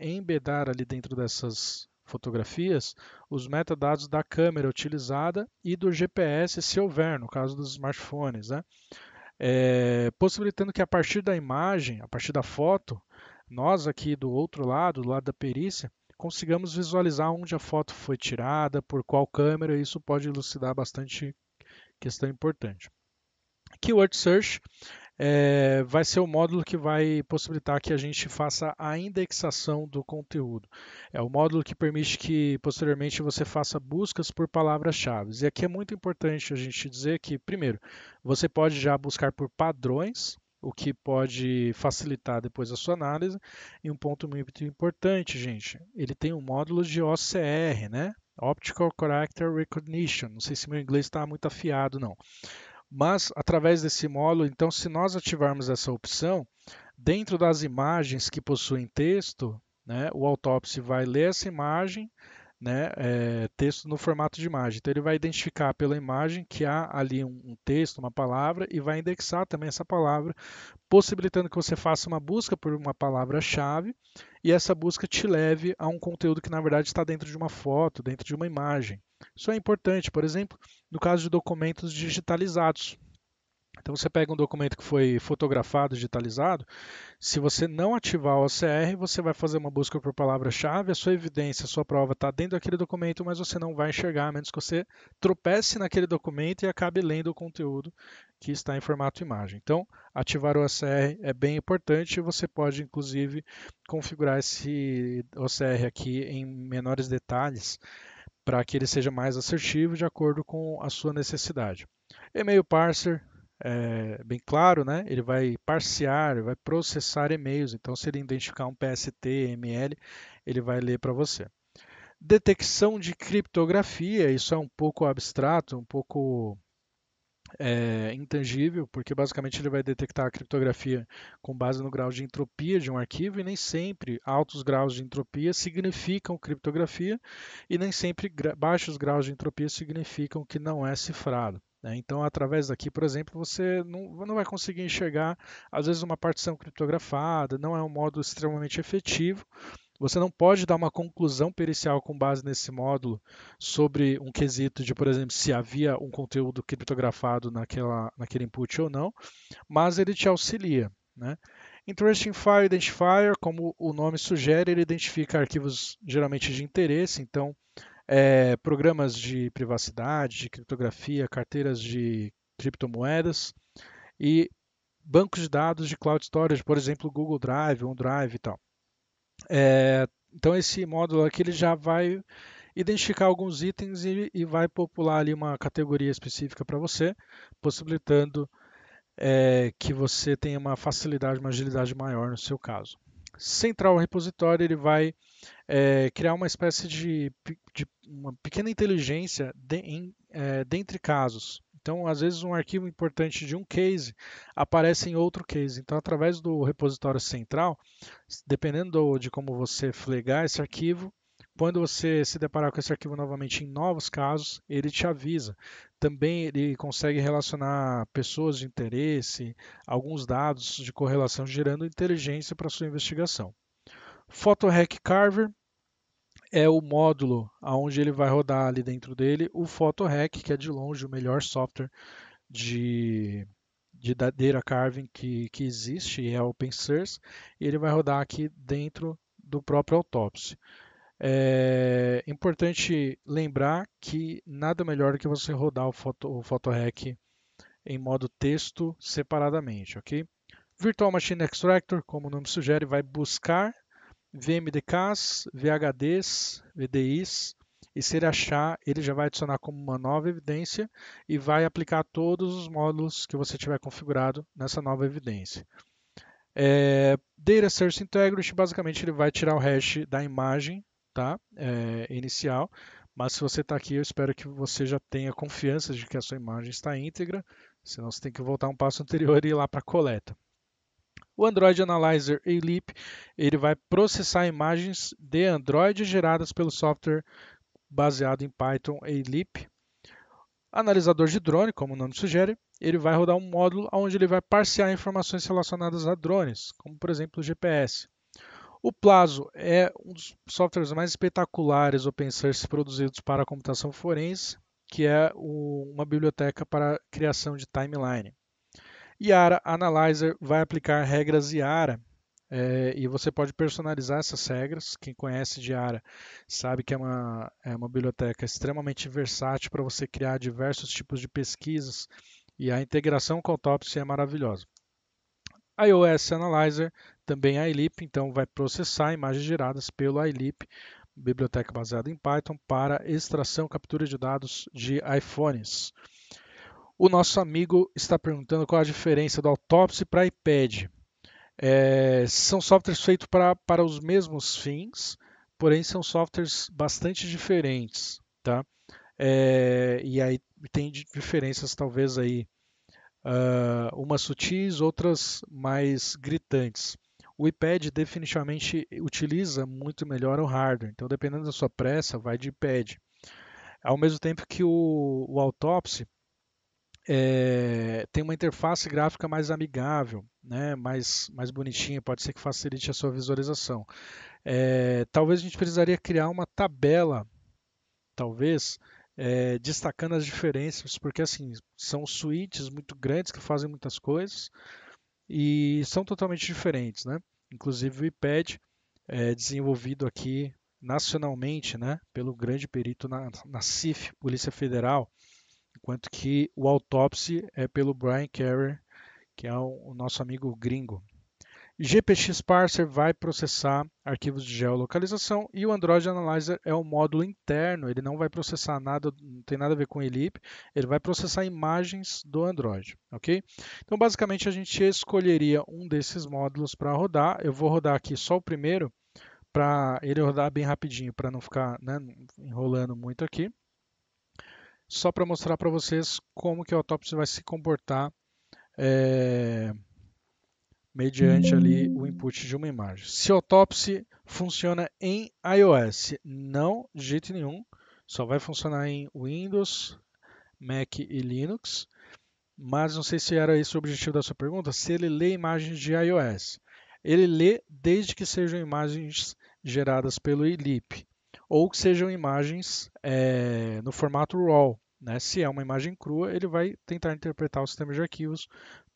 A: embedar ali dentro dessas fotografias os metadados da câmera utilizada e do GPS, se houver, no caso dos smartphones, né? É, possibilitando que a partir da imagem, a partir da foto, nós aqui do outro lado, do lado da perícia, consigamos visualizar onde a foto foi tirada, por qual câmera, isso pode elucidar bastante questão importante. Keyword Search é, vai ser o módulo que vai possibilitar que a gente faça a indexação do conteúdo. É o módulo que permite que posteriormente você faça buscas por palavras-chave. E aqui é muito importante a gente dizer que, primeiro, você pode já buscar por padrões, o que pode facilitar depois a sua análise. E um ponto muito importante, gente, ele tem um módulo de OCR, né? Optical Character Recognition. Não sei se meu inglês está muito afiado, não. Mas através desse módulo, então, se nós ativarmos essa opção, dentro das imagens que possuem texto, né, o Autopsy vai ler essa imagem, né, é, texto no formato de imagem. Então ele vai identificar pela imagem que há ali um, um, texto, uma palavra, e vai indexar também essa palavra, possibilitando que você faça uma busca por uma palavra-chave e essa busca te leve a um conteúdo que na verdade está dentro de uma foto, dentro de uma imagem. Isso é importante, por exemplo, no caso de documentos digitalizados. Então você pega um documento que foi fotografado, digitalizado, se você não ativar o OCR, você vai fazer uma busca por palavra-chave, a sua evidência, a sua prova está dentro daquele documento, mas você não vai enxergar, a menos que você tropece naquele documento e acabe lendo o conteúdo que está em formato imagem. Então, ativar o OCR é bem importante você pode, inclusive, configurar esse OCR aqui em menores detalhes para que ele seja mais assertivo de acordo com a sua necessidade. E-mail parser, é, bem claro, né? Ele vai parsear, vai processar e-mails. Então, se ele identificar um PST, ML, ele vai ler para você. Detecção de criptografia, isso é um pouco abstrato, um pouco é, intangível, porque basicamente ele vai detectar a criptografia com base no grau de entropia de um arquivo, e nem sempre altos graus de entropia significam criptografia, e nem sempre baixos graus de entropia significam que não é cifrado. Né? Então, através daqui, por exemplo, você não, não vai conseguir enxergar, às vezes, uma partição criptografada, não é um modo extremamente efetivo. Você não pode dar uma conclusão pericial com base nesse módulo sobre um quesito de, por exemplo, se havia um conteúdo criptografado naquela, naquele input ou não, mas ele te auxilia. Né? Interesting File Identifier, como o nome sugere, ele identifica arquivos geralmente de interesse, então é, programas de privacidade, de criptografia, carteiras de criptomoedas e bancos de dados de cloud storage, por exemplo, Google Drive, OneDrive e tal. É, então esse módulo aqui ele já vai identificar alguns itens e, e vai popular ali uma categoria específica para você, possibilitando é, que você tenha uma facilidade, uma agilidade maior no seu caso. Central Repository ele vai é, criar uma espécie de, de, uma pequena inteligência de, em, é, dentre casos. Então, às vezes, um arquivo importante de um case aparece em outro case. Então, através do repositório central, dependendo de como você flegar esse arquivo, quando você se deparar com esse arquivo novamente em novos casos, ele te avisa. Também ele consegue relacionar pessoas de interesse, alguns dados de correlação, gerando inteligência para sua investigação. PhotoHack Carver é o módulo onde ele vai rodar ali dentro dele o PhotoHack, que é de longe o melhor software de, de data carving que, que existe, é open source, e ele vai rodar aqui dentro do próprio Autopsy. É importante lembrar que nada melhor do que você rodar o, foto, o PhotoHack em modo texto separadamente, ok? Virtual Machine Extractor, como o nome sugere, vai buscar VMDKs, VHDs, VDIs, e se ele achar, ele já vai adicionar como uma nova evidência e vai aplicar todos os módulos que você tiver configurado nessa nova evidência. É, Data Source Integrity, basicamente ele vai tirar o hash da imagem tá? É, inicial. Mas se você está aqui, eu espero que você já tenha confiança de que a sua imagem está íntegra, senão você tem que voltar um passo anterior e ir lá para a coleta. O Android Analyzer ALIP ele vai processar imagens de Android geradas pelo software baseado em Python ALIP. Analisador de drone, como o nome sugere, ele vai rodar um módulo onde ele vai parsear informações relacionadas a drones, como por exemplo o GPS. O Plazo é um dos softwares mais espetaculares open source produzidos para a computação forense, que é uma biblioteca para criação de timeline. Yara Analyzer vai aplicar regras Yara é, e você pode personalizar essas regras. Quem conhece de sabe que é uma, é uma biblioteca extremamente versátil para você criar diversos tipos de pesquisas e a integração com o Autopsy é maravilhosa iOS Analyzer, também a iLeap, então vai processar imagens geradas pelo iLeap, biblioteca baseada em Python, para extração e captura de dados de iPhones. O nosso amigo está perguntando qual a diferença do Autopsy para iPad. É, são softwares feitos para, para os mesmos fins, porém são softwares bastante diferentes, tá? É, e aí tem diferenças talvez aí uh, umas sutis, outras mais gritantes. O iPad definitivamente utiliza muito melhor o hardware, então dependendo da sua pressa, vai de iPad. Ao mesmo tempo que o, o Autopsy é, tem uma interface gráfica mais amigável, né, mais, mais bonitinha, pode ser que facilite a sua visualização. É, talvez a gente precisaria criar uma tabela, talvez, é, destacando as diferenças, porque assim são suítes muito grandes que fazem muitas coisas e são totalmente diferentes, né? Inclusive o iPad é desenvolvido aqui nacionalmente, né, pelo grande perito na, na CIF, Polícia Federal, enquanto que o Autopsy é pelo Brian Carey, que é o, o nosso amigo gringo. GPX Parser vai processar arquivos de geolocalização e o Android Analyzer é um módulo interno, ele não vai processar nada, não tem nada a ver com o ELIP, ele vai processar imagens do Android, ok? Então, basicamente, a gente escolheria um desses módulos para rodar. Eu vou rodar aqui só o primeiro, para ele rodar bem rapidinho, para não ficar né, enrolando muito aqui. Só para mostrar para vocês como que o Autopsy vai se comportar é, mediante ali o input de uma imagem. Se o Autopsy funciona em iOS, não de jeito nenhum, só vai funcionar em Windows, Mac e Linux. Mas não sei se era esse o objetivo da sua pergunta, se ele lê imagens de iOS. Ele lê desde que sejam imagens geradas pelo ELIP ou que sejam imagens é, no formato RAW. Né? Se é uma imagem crua, ele vai tentar interpretar o sistema de arquivos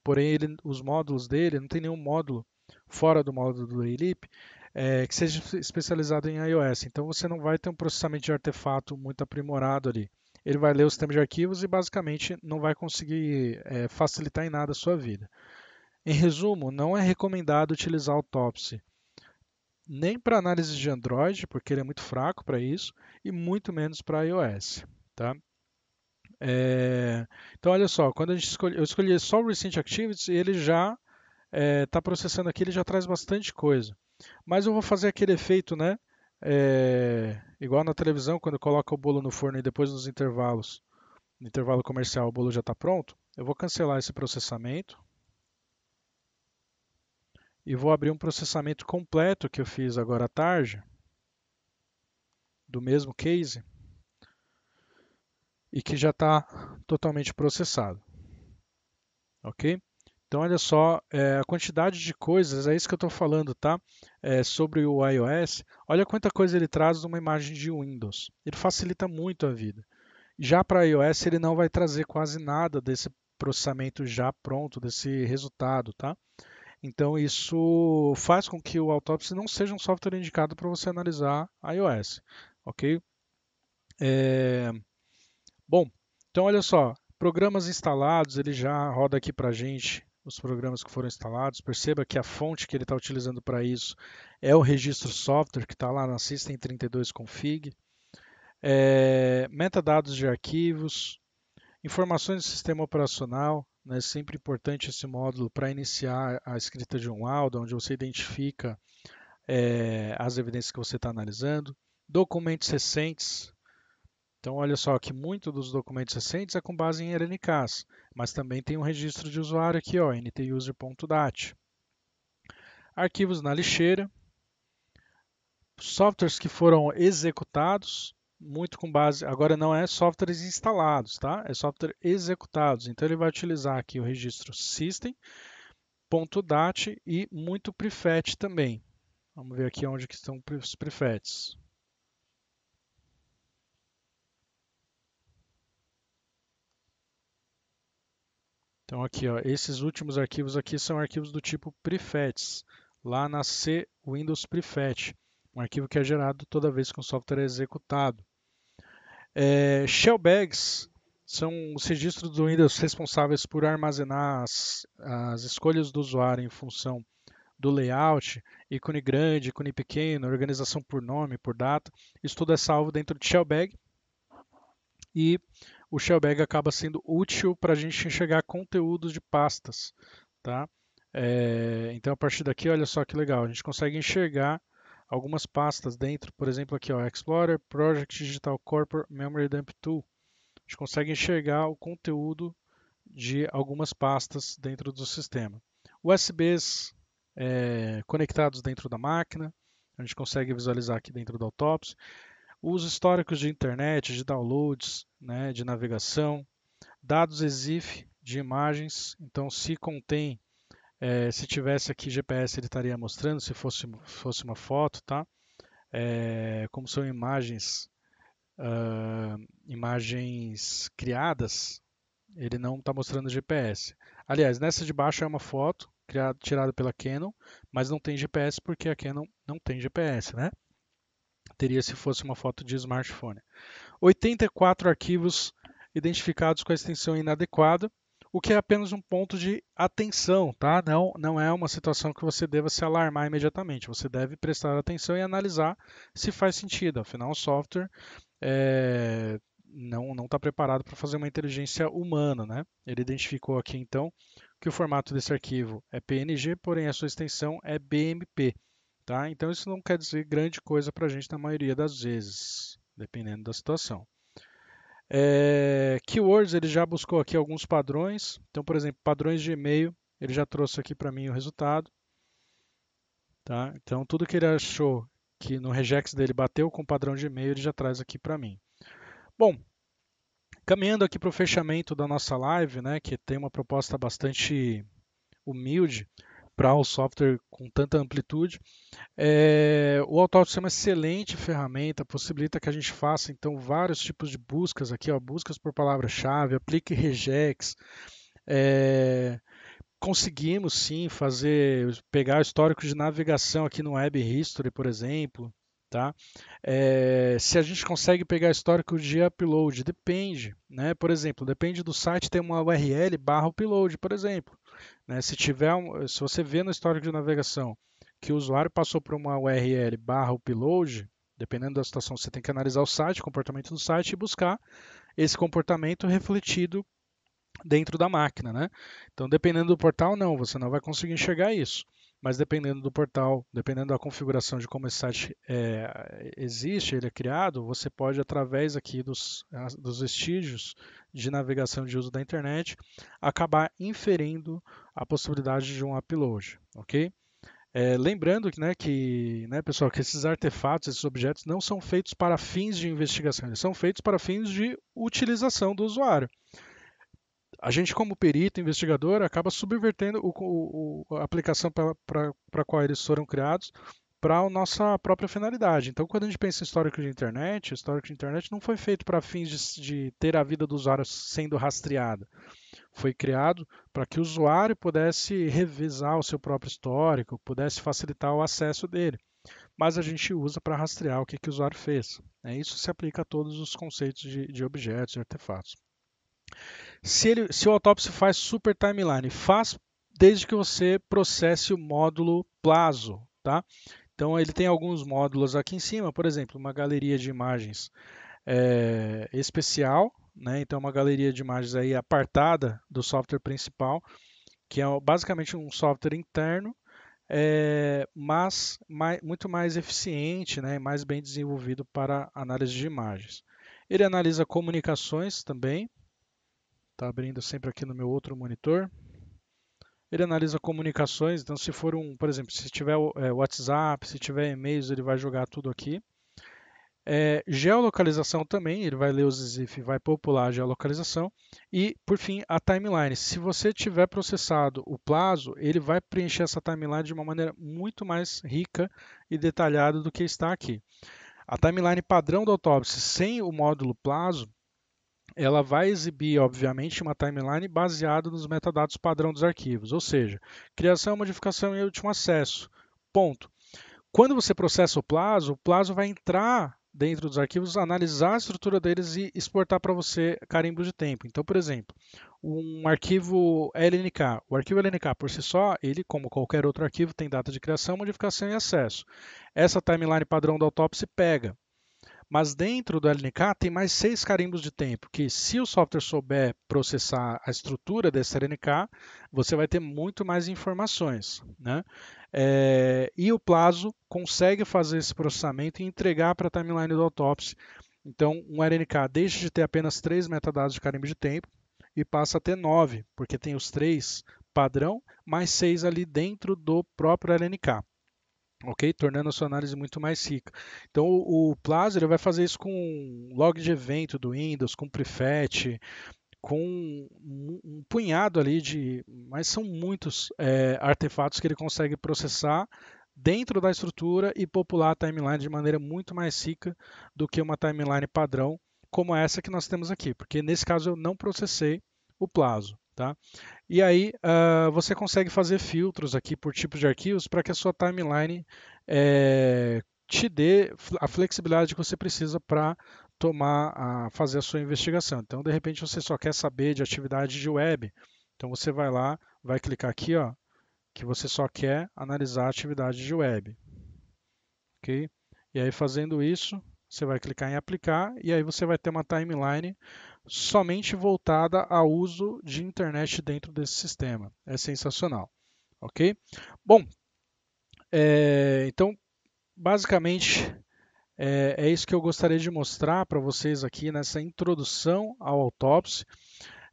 A: porém ele, os módulos dele, não tem nenhum módulo fora do módulo do ELIP é, que seja especializado em iOS. Então você não vai ter um processamento de artefato muito aprimorado ali. Ele vai ler o sistema de arquivos e basicamente não vai conseguir é, facilitar em nada a sua vida. Em resumo, não é recomendado utilizar o Topsy nem para análise de Android, porque ele é muito fraco para isso, e muito menos para iOS. Tá? É, então, olha só, quando a gente escolhe, eu escolhi só o Recent Activities, ele já está é, processando aqui, ele já traz bastante coisa. Mas eu vou fazer aquele efeito, né? É, igual na televisão, quando coloca o bolo no forno e depois nos intervalos, no intervalo comercial, o bolo já está pronto. Eu vou cancelar esse processamento. E vou abrir um processamento completo que eu fiz agora à tarde, do mesmo case e que já está totalmente processado. Ok? Então, olha só, é, a quantidade de coisas, é isso que eu estou falando, tá? É, sobre o iOS. Olha quanta coisa ele traz numa imagem de Windows. Ele facilita muito a vida. Já para iOS, ele não vai trazer quase nada desse processamento já pronto, desse resultado, tá? Então, isso faz com que o Autopsy não seja um software indicado para você analisar iOS, ok? É, Bom, então olha só, programas instalados, ele já roda aqui para a gente os programas que foram instalados. Perceba que a fonte que ele está utilizando para isso é o registro software que está lá na System32 config. É, metadados de arquivos, informações do sistema operacional, né, sempre importante esse módulo para iniciar a escrita de um laudo, onde você identifica é, as evidências que você está analisando, documentos recentes, então, olha só que muito dos documentos recentes é com base em RNKs, mas também tem um registro de usuário aqui, ó, ntuser.dat. Arquivos na lixeira, softwares que foram executados, muito com base, agora não é softwares instalados, tá? É software executados. Então ele vai utilizar aqui o registro system.dat e muito prefet também. Vamos ver aqui onde que estão os prefets. Então aqui, ó, esses últimos arquivos aqui são arquivos do tipo prefets, lá na C Windows Prefet, um arquivo que é gerado toda vez que um software é executado. É, shellbags são os registros do Windows responsáveis por armazenar as, as escolhas do usuário em função do layout, ícone grande, ícone pequeno, organização por nome, por data. Isso tudo é salvo dentro de shellbag. E o Shellbag acaba sendo útil para a gente enxergar conteúdos de pastas. Tá? É, então, a partir daqui, olha só que legal, a gente consegue enxergar algumas pastas dentro, por exemplo, aqui, ó, Explorer, Project Digital Corporate Memory Dump Tool. A gente consegue enxergar o conteúdo de algumas pastas dentro do sistema. USBs é, conectados dentro da máquina. A gente consegue visualizar aqui dentro da autópsia. Os históricos de internet, de downloads, né, de navegação, dados EXIF de imagens. Então, se contém, é, se tivesse aqui GPS, ele estaria mostrando, se fosse, fosse uma foto, tá? É, como são imagens, uh, imagens criadas, ele não está mostrando GPS. Aliás, nessa de baixo é uma foto criada, tirada pela Canon, mas não tem GPS porque a Canon não tem GPS, né? Teria se fosse uma foto de smartphone. 84 arquivos identificados com a extensão inadequada, o que é apenas um ponto de atenção, tá? Não, não é uma situação que você deva se alarmar imediatamente. Você deve prestar atenção e analisar se faz sentido. Afinal, o software é, não está preparado para fazer uma inteligência humana. Né? Ele identificou aqui então que o formato desse arquivo é PNG, porém a sua extensão é BMP. Tá? Então isso não quer dizer grande coisa para a gente na maioria das vezes, dependendo da situação. É, keywords, ele já buscou aqui alguns padrões. Então, por exemplo, padrões de e-mail, ele já trouxe aqui para mim o resultado. Tá? Então, tudo que ele achou que no regex dele bateu com o padrão de e-mail, ele já traz aqui para mim. Bom, caminhando aqui para o fechamento da nossa live, né, que tem uma proposta bastante humilde para o software com tanta amplitude, é, o Autópsia é uma excelente ferramenta, possibilita que a gente faça então vários tipos de buscas aqui, ó, buscas por palavra-chave, aplique regex, é, conseguimos sim fazer, pegar o histórico de navegação aqui no Web History, por exemplo, Tá? É, se a gente consegue pegar histórico de upload, depende. Né? Por exemplo, depende do site ter uma URL barra upload, por exemplo. Né? Se, tiver um, se você vê no histórico de navegação que o usuário passou por uma URL barra upload, dependendo da situação, você tem que analisar o site, o comportamento do site e buscar esse comportamento refletido dentro da máquina. Né? Então, dependendo do portal, não, você não vai conseguir enxergar isso mas dependendo do portal, dependendo da configuração de como esse site é, existe, ele é criado, você pode, através aqui dos, dos vestígios de navegação de uso da internet, acabar inferindo a possibilidade de um upload, ok? É, lembrando né, que, né, pessoal, que esses artefatos, esses objetos não são feitos para fins de investigação, eles são feitos para fins de utilização do usuário a gente, como perito, investigador, acaba subvertendo o, o, a aplicação para a qual eles foram criados para a nossa própria finalidade. Então, quando a gente pensa em histórico de internet, o histórico de internet não foi feito para fins de, de, ter a vida do usuário sendo rastreada. Foi criado para que o usuário pudesse revisar o seu próprio histórico, pudesse facilitar o acesso dele. Mas a gente usa para rastrear o que, que o usuário fez. É, isso se aplica a todos os conceitos de, de objetos e artefatos. Se, ele, se o autópsia faz super timeline, faz desde que você processe o módulo Plazo, tá? Então ele tem alguns módulos aqui em cima, por exemplo, uma galeria de imagens é, especial, né? Então uma galeria de imagens aí apartada do software principal, que é basicamente um software interno, é, mas mais, muito mais eficiente, né? Mais bem desenvolvido para análise de imagens. Ele analisa comunicações também, Está abrindo sempre aqui no meu outro monitor. Ele analisa comunicações, então se for um, por exemplo, se tiver é, WhatsApp, se tiver e-mails, ele vai jogar tudo aqui. É, geolocalização também, ele vai ler os ZIF e vai popular a geolocalização. E, por fim, a timeline. Se você tiver processado o plazo, ele vai preencher essa timeline de uma maneira muito mais rica e detalhada do que está aqui. A timeline padrão da autópsia sem o módulo plazo, ela vai exibir, obviamente, uma timeline baseada nos metadados padrão dos arquivos, ou seja, criação, modificação e último acesso. Ponto. Quando você processa o plazo, o plazo vai entrar dentro dos arquivos, analisar a estrutura deles e exportar para você carimbo de tempo. Então, por exemplo, um arquivo LNK. O arquivo LNK por si só, ele, como qualquer outro arquivo, tem data de criação, modificação e acesso. Essa timeline padrão da autópsia pega, mas dentro do LNK tem mais seis carimbos de tempo, que se o software souber processar a estrutura desse LNK, você vai ter muito mais informações. Né? É, e o Plazo consegue fazer esse processamento e entregar para a timeline do autópsia. Então, um LNK deixa de ter apenas três metadados de carimbo de tempo e passa a ter nove, porque tem os três padrão, mais 6 ali dentro do próprio LNK. Ok? Tornando a sua análise muito mais rica. Então, o, o Plaza vai fazer isso com log de evento do Windows, com prefetch, com um, um, punhado ali de. Mas são muitos é, artefatos que ele consegue processar dentro da estrutura e popular a timeline de maneira muito mais rica do que uma timeline padrão como essa que nós temos aqui, porque nesse caso eu não processei o plazo. Tá? E aí uh, você consegue fazer filtros aqui por tipos de arquivos para que a sua timeline é, te dê a flexibilidade que você precisa para tomar, a, fazer a sua investigação. Então, de repente, você só quer saber de atividade de web. Então, você vai lá, vai clicar aqui, ó, que você só quer analisar a atividade de web. Ok? E aí, fazendo isso, você vai clicar em aplicar e aí você vai ter uma timeline somente voltada ao uso de internet dentro desse sistema. É sensacional, ok? Bom, é, então basicamente é, é, isso que eu gostaria de mostrar para vocês aqui nessa introdução ao Autopsy.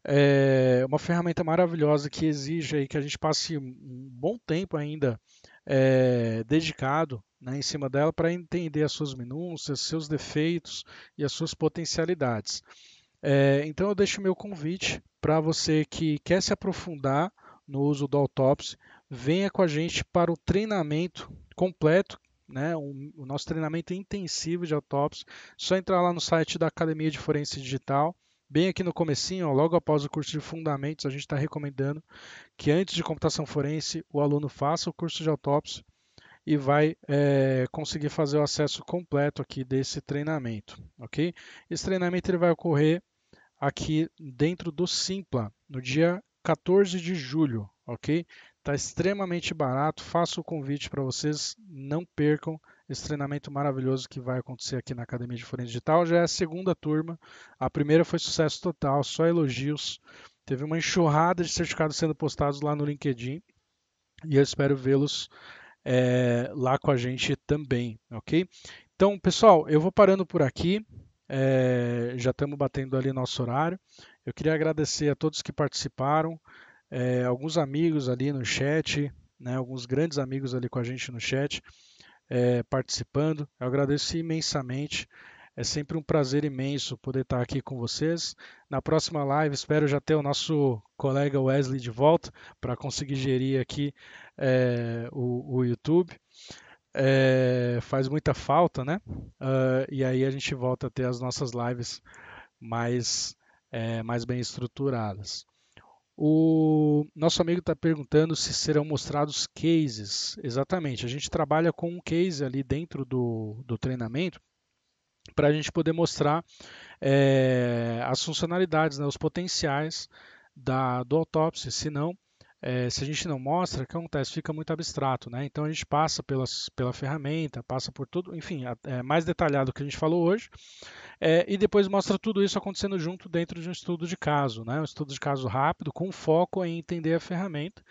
A: É uma ferramenta maravilhosa que exige aí que a gente passe um bom tempo ainda é, dedicado né, em cima dela para entender as suas minúcias, seus defeitos e as suas potencialidades. É, então eu deixo meu convite para você que quer se aprofundar no uso do Autopsy, venha com a gente para o treinamento completo, né, o, o nosso treinamento intensivo de Autopsy. Só entrar lá no site da Academia de Forense Digital, bem aqui no comecinho, ó, logo após o curso de fundamentos, a gente está recomendando que antes de computação forense o aluno faça o curso de autópsia e vai é, conseguir fazer o acesso completo aqui desse treinamento, ok? Esse treinamento ele vai ocorrer aqui dentro do Simpla, no dia 14 de julho, ok? Está extremamente barato, faço o convite para vocês, não percam esse treinamento maravilhoso que vai acontecer aqui na Academia de Forense Digital. Já é a segunda turma, a primeira foi sucesso total, só elogios. Teve uma enxurrada de certificados sendo postados lá no LinkedIn e eu espero vê-los é, lá com a gente também, ok? Então, pessoal, eu vou parando por aqui. É, já estamos batendo ali nosso horário. Eu queria agradecer a todos que participaram, é, alguns amigos ali no chat, né, alguns grandes amigos ali com a gente no chat, é, participando. Eu agradeço imensamente. É sempre um prazer imenso poder estar aqui com vocês. Na próxima live, espero já ter o nosso colega Wesley de volta para conseguir gerir aqui é, o, o, YouTube. É, faz muita falta, né? Uh, e aí a gente volta a ter as nossas lives mais, é, mais bem estruturadas. O nosso amigo está perguntando se serão mostrados cases. Exatamente, a gente trabalha com um case ali dentro do, do treinamento para a gente poder mostrar é, as funcionalidades, né, os potenciais da, do autópsia. Senão, é, se a gente não mostra, o que acontece? Fica muito abstrato. Né? Então a gente passa pelas, pela ferramenta, passa por tudo, enfim, é mais detalhado do que a gente falou hoje, é, e depois mostra tudo isso acontecendo junto dentro de um estudo de caso, né? um estudo de caso rápido, com foco em entender a ferramenta.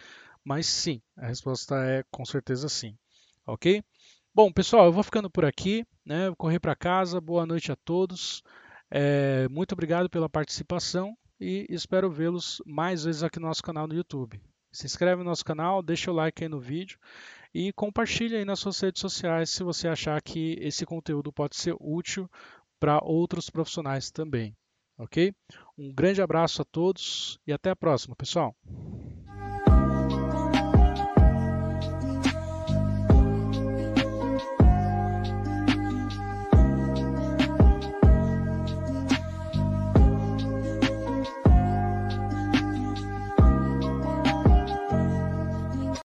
A: Mas sim, a resposta é com certeza sim. Ok? Bom, pessoal, eu vou ficando por aqui, né? Vou correr para casa. Boa noite a todos. É, muito obrigado pela participação e espero vê-los mais vezes aqui no nosso canal no YouTube. Se inscreve no nosso canal, deixa o like aí no vídeo e compartilha aí nas suas redes sociais se você achar que esse conteúdo pode ser útil para outros profissionais também, ok? Um grande abraço a todos e até a próxima, pessoal.